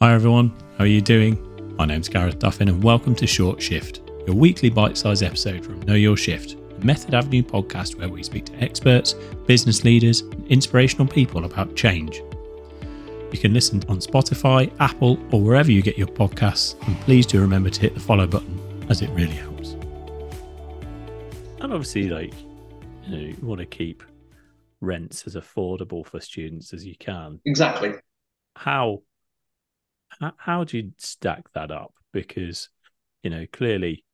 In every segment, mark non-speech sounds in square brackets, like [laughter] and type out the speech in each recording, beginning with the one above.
Hi everyone, how are you doing? My name's Gareth Duffin and welcome to Short Shift, your weekly bite-sized episode from Know Your Shift, a Method Avenue podcast where we speak to experts, business leaders, and inspirational people about change. You can listen on Spotify, Apple, or wherever you get your podcasts, and please do remember to hit the follow button as it really helps. And obviously, like, you know, you want to keep rents as affordable for students as you can. Exactly. How how, how do you stack that up? Because you know clearly,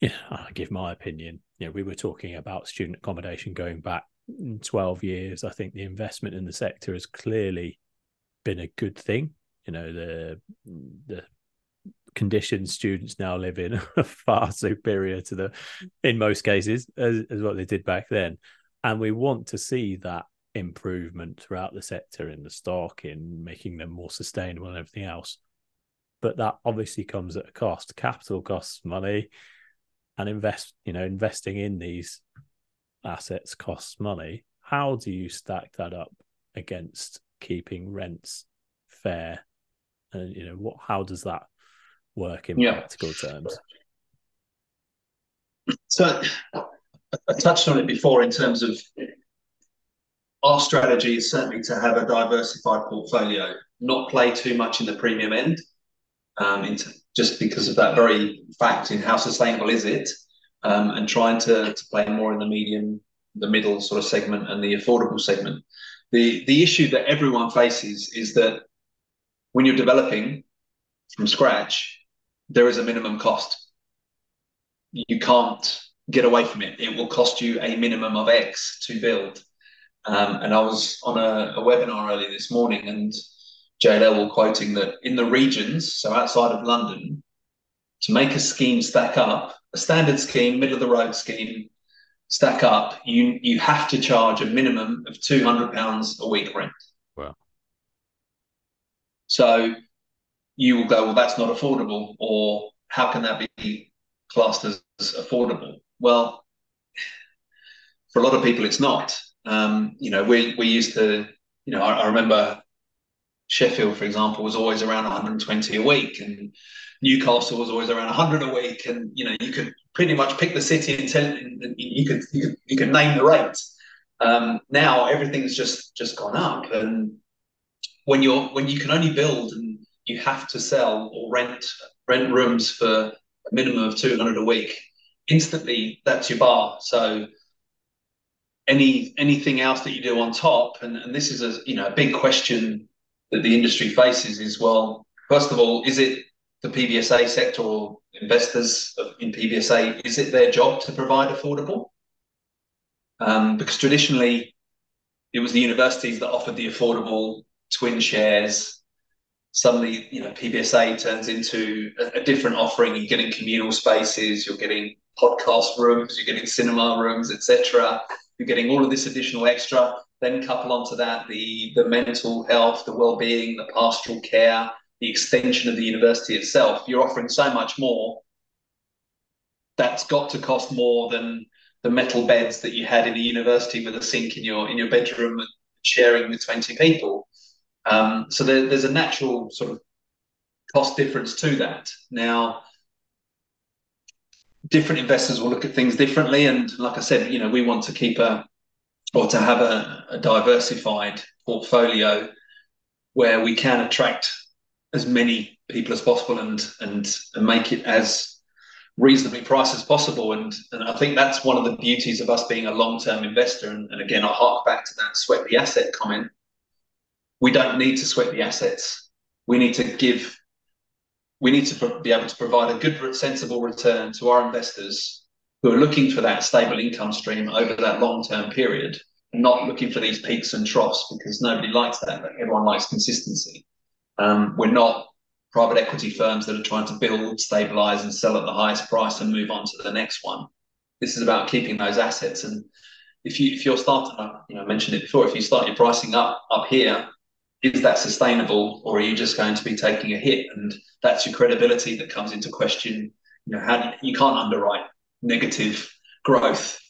yeah, I give my opinion. You know, we were talking about student accommodation going back mm, twelve years. I think the investment in the sector has clearly been a good thing. You know, the the conditions students now live in [laughs] are far superior to the, in most cases, as, as what they did back then. And we want to see that improvement throughout the sector in the stock, in making them more sustainable and everything else. But that obviously comes at a cost. Capital costs money, and invest, you know, investing in these assets costs money. How do you stack that up against keeping rents fair? And you know, what how does that work in yeah. practical terms? So I touched on it before in terms of our strategy is certainly to have a diversified portfolio, not play too much in the premium end, um, just because of that very fact in how sustainable is it, um, and trying to, play more in the medium, the middle sort of segment and the affordable segment. The issue that everyone faces is that when you're developing from scratch, there is a minimum cost. You can't get away from it. It will cost you a minimum of X to build. Um, and I was on a, a, webinar early this morning, and JLL were quoting that in the regions, so outside of London, to make a scheme stack up, a standard scheme, middle of the road scheme, stack up, you you have to charge a minimum of two hundred pounds a week rent. Wow. So you will go, well, that's not affordable, or how can that be classed as affordable? Well, for a lot of people, it's not. Um, you know, we we used to, you know, I, I, remember Sheffield, for example, was always around 120 a week, and Newcastle was always around 100 a week, and you know, you could pretty much pick the city and tell, and you could you could you could name the rate. Um, now everything's just just gone up, and when you're when you can only build and you have to sell or rent rent rooms for a minimum of 200 a week, instantly that's your bar. So any anything else that you do on top, and, and this is a you know a big question that the industry faces is well, first of all, is it the PBSA sector or investors in PBSA, is it their job to provide affordable? Um, because traditionally, it was the universities that offered the affordable twin shares. Suddenly, you know, PBSA turns into a, a different offering. You're getting communal spaces, you're getting podcast rooms, you're getting cinema rooms, etc. You're getting all of this additional extra. Then couple onto that the the mental health, the well-being, the pastoral care, the extension of the university itself. You're offering so much more. That's got to cost more than the metal beds that you had in the university with a sink in your in your bedroom and sharing with 20 people. Um, so there, there's a natural sort of cost difference to that. Now, different investors will look at things differently. And like I said, you know, we want to keep a or to have a, a diversified portfolio where we can attract as many people as possible and and, and make it as reasonably priced as possible. And and I think that's one of the beauties of us being a long-term investor. And, and again, I hark back to that sweat the asset comment. We don't need to sweat the assets. We need to give we need to be able to provide a good, sensible return to our investors who are looking for that stable income stream over that long-term period, not looking for these peaks and troughs because nobody likes that. Everyone likes consistency. Um, we're not private equity firms that are trying to build, stabilize, and sell at the highest price and move on to the next one. This is about keeping those assets. And if you if you're starting, I mentioned it before, if you start your pricing up up here, is that sustainable or are you just going to be taking a hit? And that's your credibility that comes into question. You know how you, you can't underwrite negative growth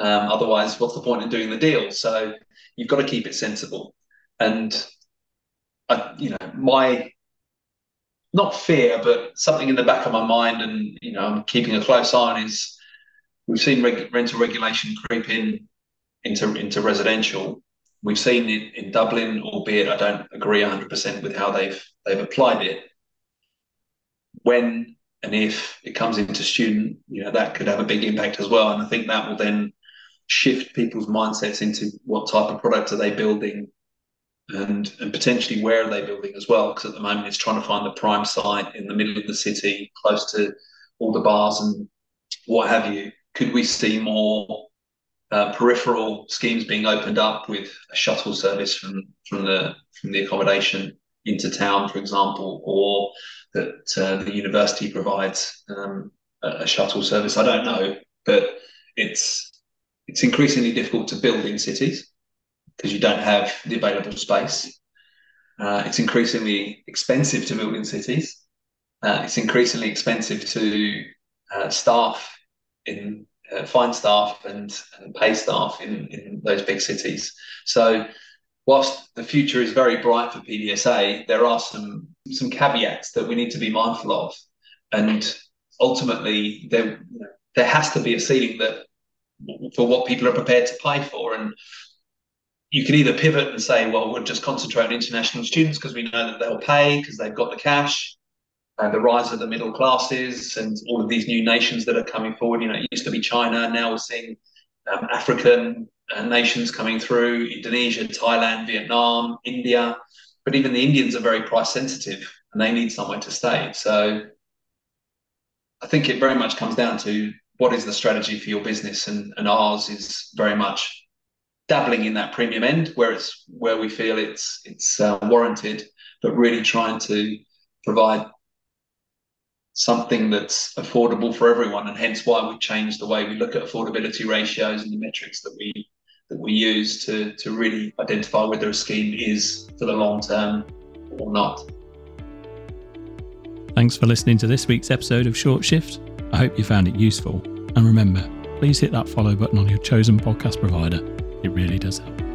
um, otherwise what's the point in doing the deal? So you've got to keep it sensible. And I, you know my not fear, but something in the back of my mind, and you know, I'm keeping a close eye on is we've seen reg- rental regulation creep in into into residential. We've seen it in Dublin, albeit I don't agree 100% with how they've they've applied it. When and if it comes into student, you know, that could have a big impact as well. And I think that will then shift people's mindsets into what type of product are they building and and potentially where are they building as well because at the moment it's trying to find the prime site in the middle of the city close to all the bars and what have you could we see more uh, peripheral schemes being opened up with a shuttle service from from the from the accommodation into town for example or that uh, the university provides um, a, shuttle service i don't know but it's it's increasingly difficult to build in cities because you don't have the available space. Uh, it's increasingly expensive to build in cities. Uh, it's increasingly expensive to uh, staff in uh, find staff and, and pay staff in, in those big cities. So, whilst the future is very bright for PBSA, there are some some caveats that we need to be mindful of, and ultimately there there has to be a ceiling that for what people are prepared to pay for. And you can either pivot and say, well, we'll just concentrate on international students because we know that they'll pay because they've got the cash. And the rise of the middle classes and all of these new nations that are coming forward. You know, it used to be China. Now we're seeing um, African uh, nations coming through Indonesia, Thailand, Vietnam, India. But even the Indians are very price sensitive and they need somewhere to stay. So I think it very much comes down to what is the strategy for your business? And, and ours is very much dabbling in that premium end where it's where we feel it's it's uh, warranted, but really trying to provide something that's affordable for everyone, and hence why we've changed the way we look at affordability ratios and the metrics that we that we use to to really identify whether a scheme is for the long term or not. Thanks for listening to this week's episode of Short Shift. I hope you found it useful. And remember, please hit that follow button on your chosen podcast provider. It really does help.